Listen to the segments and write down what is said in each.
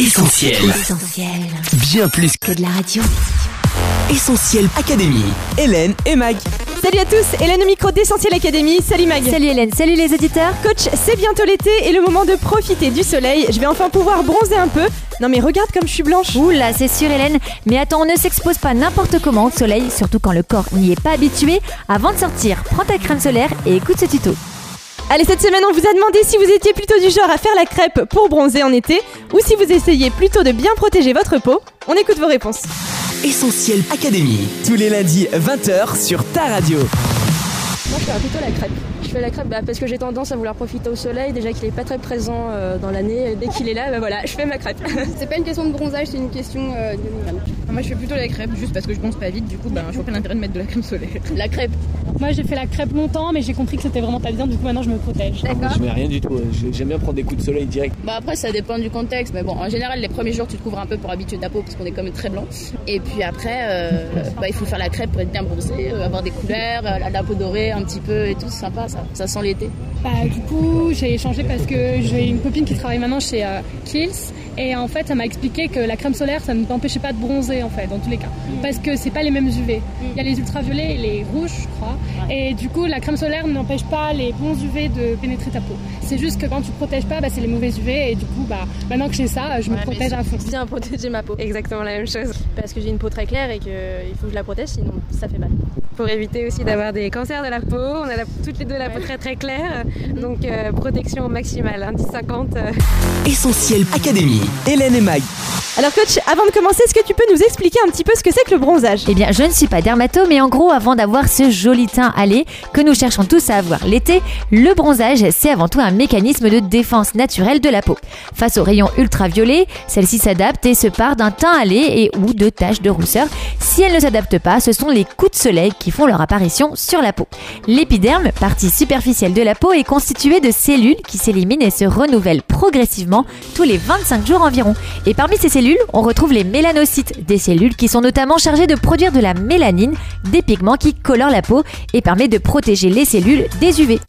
Essentiel. Essentiel. Bien plus Que de la radio. Essentiel Académie. Hélène et Mag. Salut à tous, Hélène au micro d'Essentiel Academy. Salut Mag. Salut Hélène, salut les auditeurs. Coach, c'est bientôt l'été et le moment de profiter du soleil. Je vais enfin pouvoir bronzer un peu. Non mais regarde comme je suis blanche. Oula, c'est sûr Hélène. Mais attends, on ne s'expose pas n'importe comment au soleil, surtout quand le corps n'y est pas habitué. Avant de sortir, prends ta crème solaire et écoute ce tuto. Allez, cette semaine, on vous a demandé si vous étiez plutôt du genre à faire la crêpe pour bronzer en été ou si vous essayez plutôt de bien protéger votre peau. On écoute vos réponses. Essentiel Académie. Tous les lundis 20h sur ta radio. Moi, je fais plutôt la crêpe. Je fais la crêpe bah, parce que j'ai tendance à vouloir profiter au soleil, déjà qu'il n'est pas très présent euh, dans l'année. Dès qu'il est là, bah, voilà, je fais ma crêpe. C'est pas une question de bronzage, c'est une question euh, de. Moi je fais plutôt la crêpe juste parce que je bronze pas vite, du coup ben, je vois pas l'intérêt de mettre de la crème solaire. La crêpe. Moi j'ai fait la crêpe longtemps mais j'ai compris que c'était vraiment pas bien du coup maintenant je me protège. Je mets rien du tout, j'ai- j'aime bien prendre des coups de soleil direct. Bah après ça dépend du contexte, mais bon en général les premiers jours tu te couvres un peu pour habituer ta peau parce qu'on est quand même très blanc. Et puis après euh, bah, il faut faire la crêpe pour être bien bronzé, euh, avoir des couleurs, euh, la, la peau dorée un petit peu et tout, c'est sympa ça. Ça sent l'été. Bah du coup j'ai changé parce que j'ai une copine qui travaille maintenant chez euh, Kiehl's et en fait elle m'a expliqué que la crème solaire ça ne t'empêchait pas de bronzer en fait dans tous les cas parce que c'est pas les mêmes UV. Il y a les ultraviolets et les rouges je crois et du coup la crème solaire n'empêche pas les bons UV de pénétrer ta peau. C'est juste que quand tu protèges pas bah, c'est les mauvais UV et du coup bah maintenant que j'ai ça je me protège à fond. Bien protéger ma peau. Exactement la même chose. Parce que j'ai une peau très claire et qu'il faut que je la protège sinon ça fait mal. Pour éviter aussi d'avoir des cancers de la peau, on a la- toutes les deux la peau très très claire, donc euh, protection maximale, hein, 10-50. euh. Essentiel Académie. Hélène et Mag. Alors coach, avant de commencer, est-ce que tu peux nous expliquer un petit peu ce que c'est que le bronzage? Eh bien, je ne suis pas dermato, mais en gros, avant d'avoir ce joli teint allé que nous cherchons tous à avoir l'été, le bronzage, c'est avant tout un mécanisme de défense naturelle de la peau. Face aux rayons ultraviolets, celle-ci s'adapte et se part d'un teint allé et ou de taches de rousseur. Si elle ne s'adapte pas, ce sont les coups de soleil qui font leur apparition sur la peau. L'épiderme, partie superficielle de la peau, est constituée de cellules qui s'éliminent et se renouvellent progressivement tous les 25 jours environ. Et parmi ces cellules, on retrouve les mélanocytes, des cellules qui sont notamment chargées de produire de la mélanine, des pigments qui colorent la peau et permettent de protéger les cellules des UV.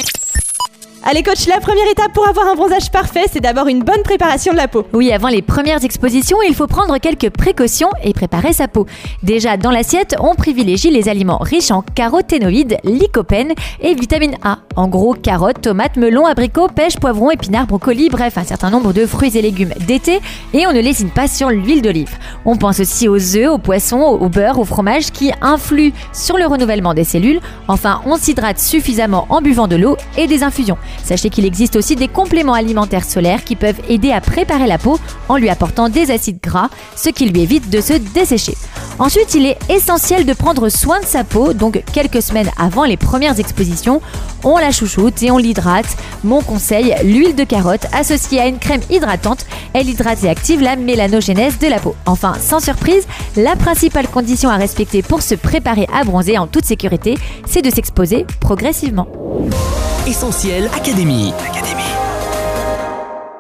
Allez coach, la première étape pour avoir un bronzage parfait, c'est d'abord une bonne préparation de la peau. Oui, avant les premières expositions, il faut prendre quelques précautions et préparer sa peau. Déjà, dans l'assiette, on privilégie les aliments riches en caroténoïdes, lycopène et vitamine A. En gros, carottes, tomates, melons, abricots, pêches, poivrons, épinards, brocolis, bref, un certain nombre de fruits et légumes d'été. Et on ne lésine pas sur l'huile d'olive. On pense aussi aux œufs, aux poissons, au beurre, au fromage qui influent sur le renouvellement des cellules. Enfin, on s'hydrate suffisamment en buvant de l'eau et des infusions. Sachez qu'il existe aussi des compléments alimentaires solaires qui peuvent aider à préparer la peau en lui apportant des acides gras, ce qui lui évite de se dessécher. Ensuite, il est essentiel de prendre soin de sa peau, donc quelques semaines avant les premières expositions, on la chouchoute et on l'hydrate. Mon conseil, l'huile de carotte associée à une crème hydratante, elle hydrate et active la mélanogénèse de la peau. Enfin, sans surprise, la principale condition à respecter pour se préparer à bronzer en toute sécurité, c'est de s'exposer progressivement. Essentiel Académie.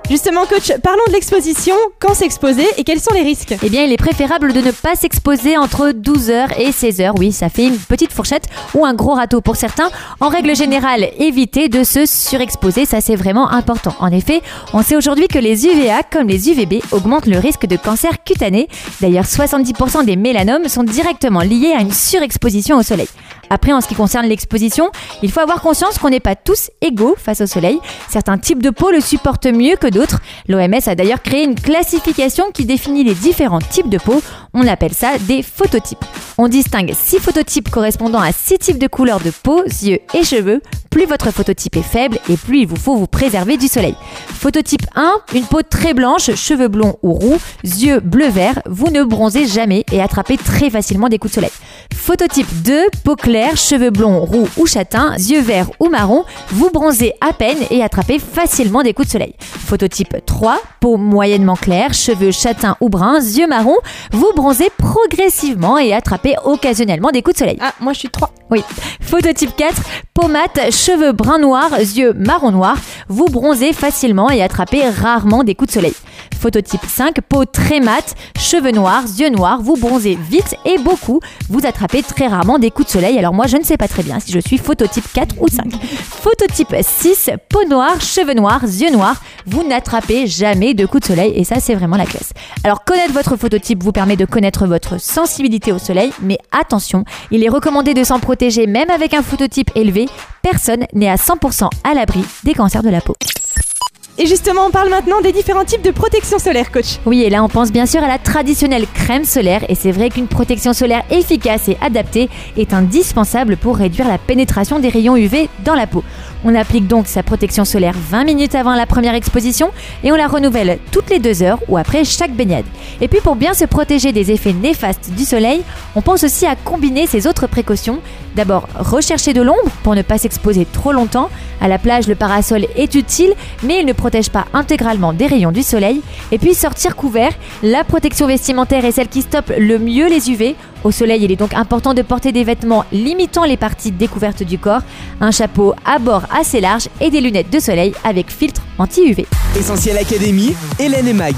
Justement coach, parlons de l'exposition, quand s'exposer et quels sont les risques? Eh bien, il est préférable de ne pas s'exposer entre 12h et 16h. Oui, ça fait une petite fourchette ou un gros râteau pour certains. En règle générale, évitez de se surexposer, ça c'est vraiment important. En effet, on sait aujourd'hui que les UVA comme les UVB augmentent le risque de cancer cutané. D'ailleurs, 70% des mélanomes sont directement liés à une surexposition au soleil. Après, en ce qui concerne l'exposition, il faut avoir conscience qu'on n'est pas tous égaux face au soleil. Certains types de peau le supportent mieux que d'autres. L'OMS a d'ailleurs créé une classification qui définit les différents types de peau. On appelle ça des phototypes. On distingue six phototypes correspondant à six types de couleurs de peau, yeux et cheveux. Plus votre phototype est faible et plus il vous faut vous préserver du soleil. Phototype 1, une peau très blanche, cheveux blonds ou roux, yeux bleu-vert, vous ne bronzez jamais et attrapez très facilement des coups de soleil. Phototype 2, peau claire, cheveux blonds, roux ou châtains, yeux verts ou marron, vous bronzez à peine et attrapez facilement des coups de soleil. Phototype 3, peau moyennement claire, cheveux châtains ou bruns, yeux marrons, vous bronzer progressivement et attraper occasionnellement des coups de soleil. Ah, moi je suis 3. Oui. Phototype 4, pommade, cheveux brun noir, yeux marron noir. Vous bronzez facilement et attrapez rarement des coups de soleil. Phototype 5, peau très mate, cheveux noirs, yeux noirs. Vous bronzez vite et beaucoup. Vous attrapez très rarement des coups de soleil. Alors moi, je ne sais pas très bien si je suis phototype 4 ou 5. Phototype 6, peau noire, cheveux noirs, yeux noirs. Vous n'attrapez jamais de coups de soleil et ça, c'est vraiment la classe. Alors connaître votre phototype vous permet de connaître votre sensibilité au soleil, mais attention, il est recommandé de s'en protéger même avec un phototype élevé. Personne n'est à 100% à l'abri des cancers de la peau. Et justement, on parle maintenant des différents types de protection solaire, coach. Oui, et là on pense bien sûr à la traditionnelle crème solaire, et c'est vrai qu'une protection solaire efficace et adaptée est indispensable pour réduire la pénétration des rayons UV dans la peau. On applique donc sa protection solaire 20 minutes avant la première exposition et on la renouvelle toutes les deux heures ou après chaque baignade. Et puis pour bien se protéger des effets néfastes du soleil, on pense aussi à combiner ces autres précautions. D'abord, rechercher de l'ombre pour ne pas s'exposer trop longtemps. À la plage, le parasol est utile, mais il ne protège pas intégralement des rayons du soleil. Et puis sortir couvert. La protection vestimentaire est celle qui stoppe le mieux les UV. Au soleil, il est donc important de porter des vêtements limitant les parties découvertes du corps, un chapeau à bord assez large et des lunettes de soleil avec filtre anti-UV. Essentiel Académie, Hélène et Mag.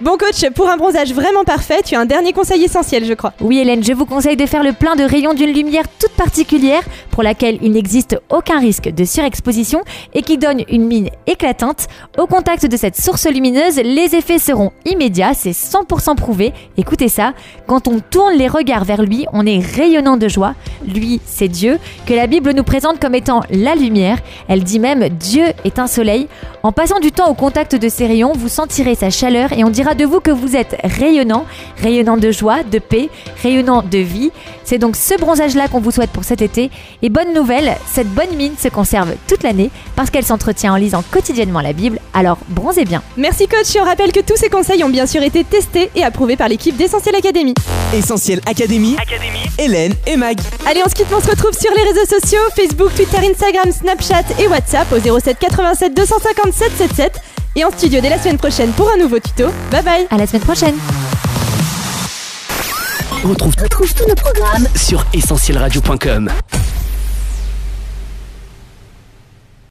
Bon coach, pour un bronzage vraiment parfait, tu as un dernier conseil essentiel, je crois. Oui Hélène, je vous conseille de faire le plein de rayons d'une lumière toute particulière pour laquelle il n'existe aucun risque de surexposition et qui donne une mine éclatante. Au contact de cette source lumineuse, les effets seront immédiats, c'est 100% prouvé. Écoutez ça, quand on tourne les regards vers lui, on est rayonnant de joie. Lui, c'est Dieu, que la Bible nous présente comme étant la lumière. Elle dit même Dieu est un soleil. En passant du temps au contact de ces rayons, vous sentirez sa chaleur et on dira de vous que vous êtes rayonnant, rayonnant de joie, de paix, rayonnant de vie. C'est donc ce bronzage-là qu'on vous souhaite pour cet été. Et bonne nouvelle, cette bonne mine se conserve toute l'année parce qu'elle s'entretient en lisant quotidiennement la Bible. Alors bronzez bien. Merci coach, on rappelle que tous ces conseils ont bien sûr été testés et approuvés par l'équipe d'Essentiel Academy. Essentiel Académie, Hélène et Mag. Allez, on se quitte, on se retrouve sur les réseaux sociaux Facebook, Twitter, Instagram, Snapchat et WhatsApp au 07 87 257 77 et en studio dès la semaine prochaine pour un nouveau tuto. Bye bye À la semaine prochaine. Retrouve, retrouve tous nos programmes sur essentielradio.com.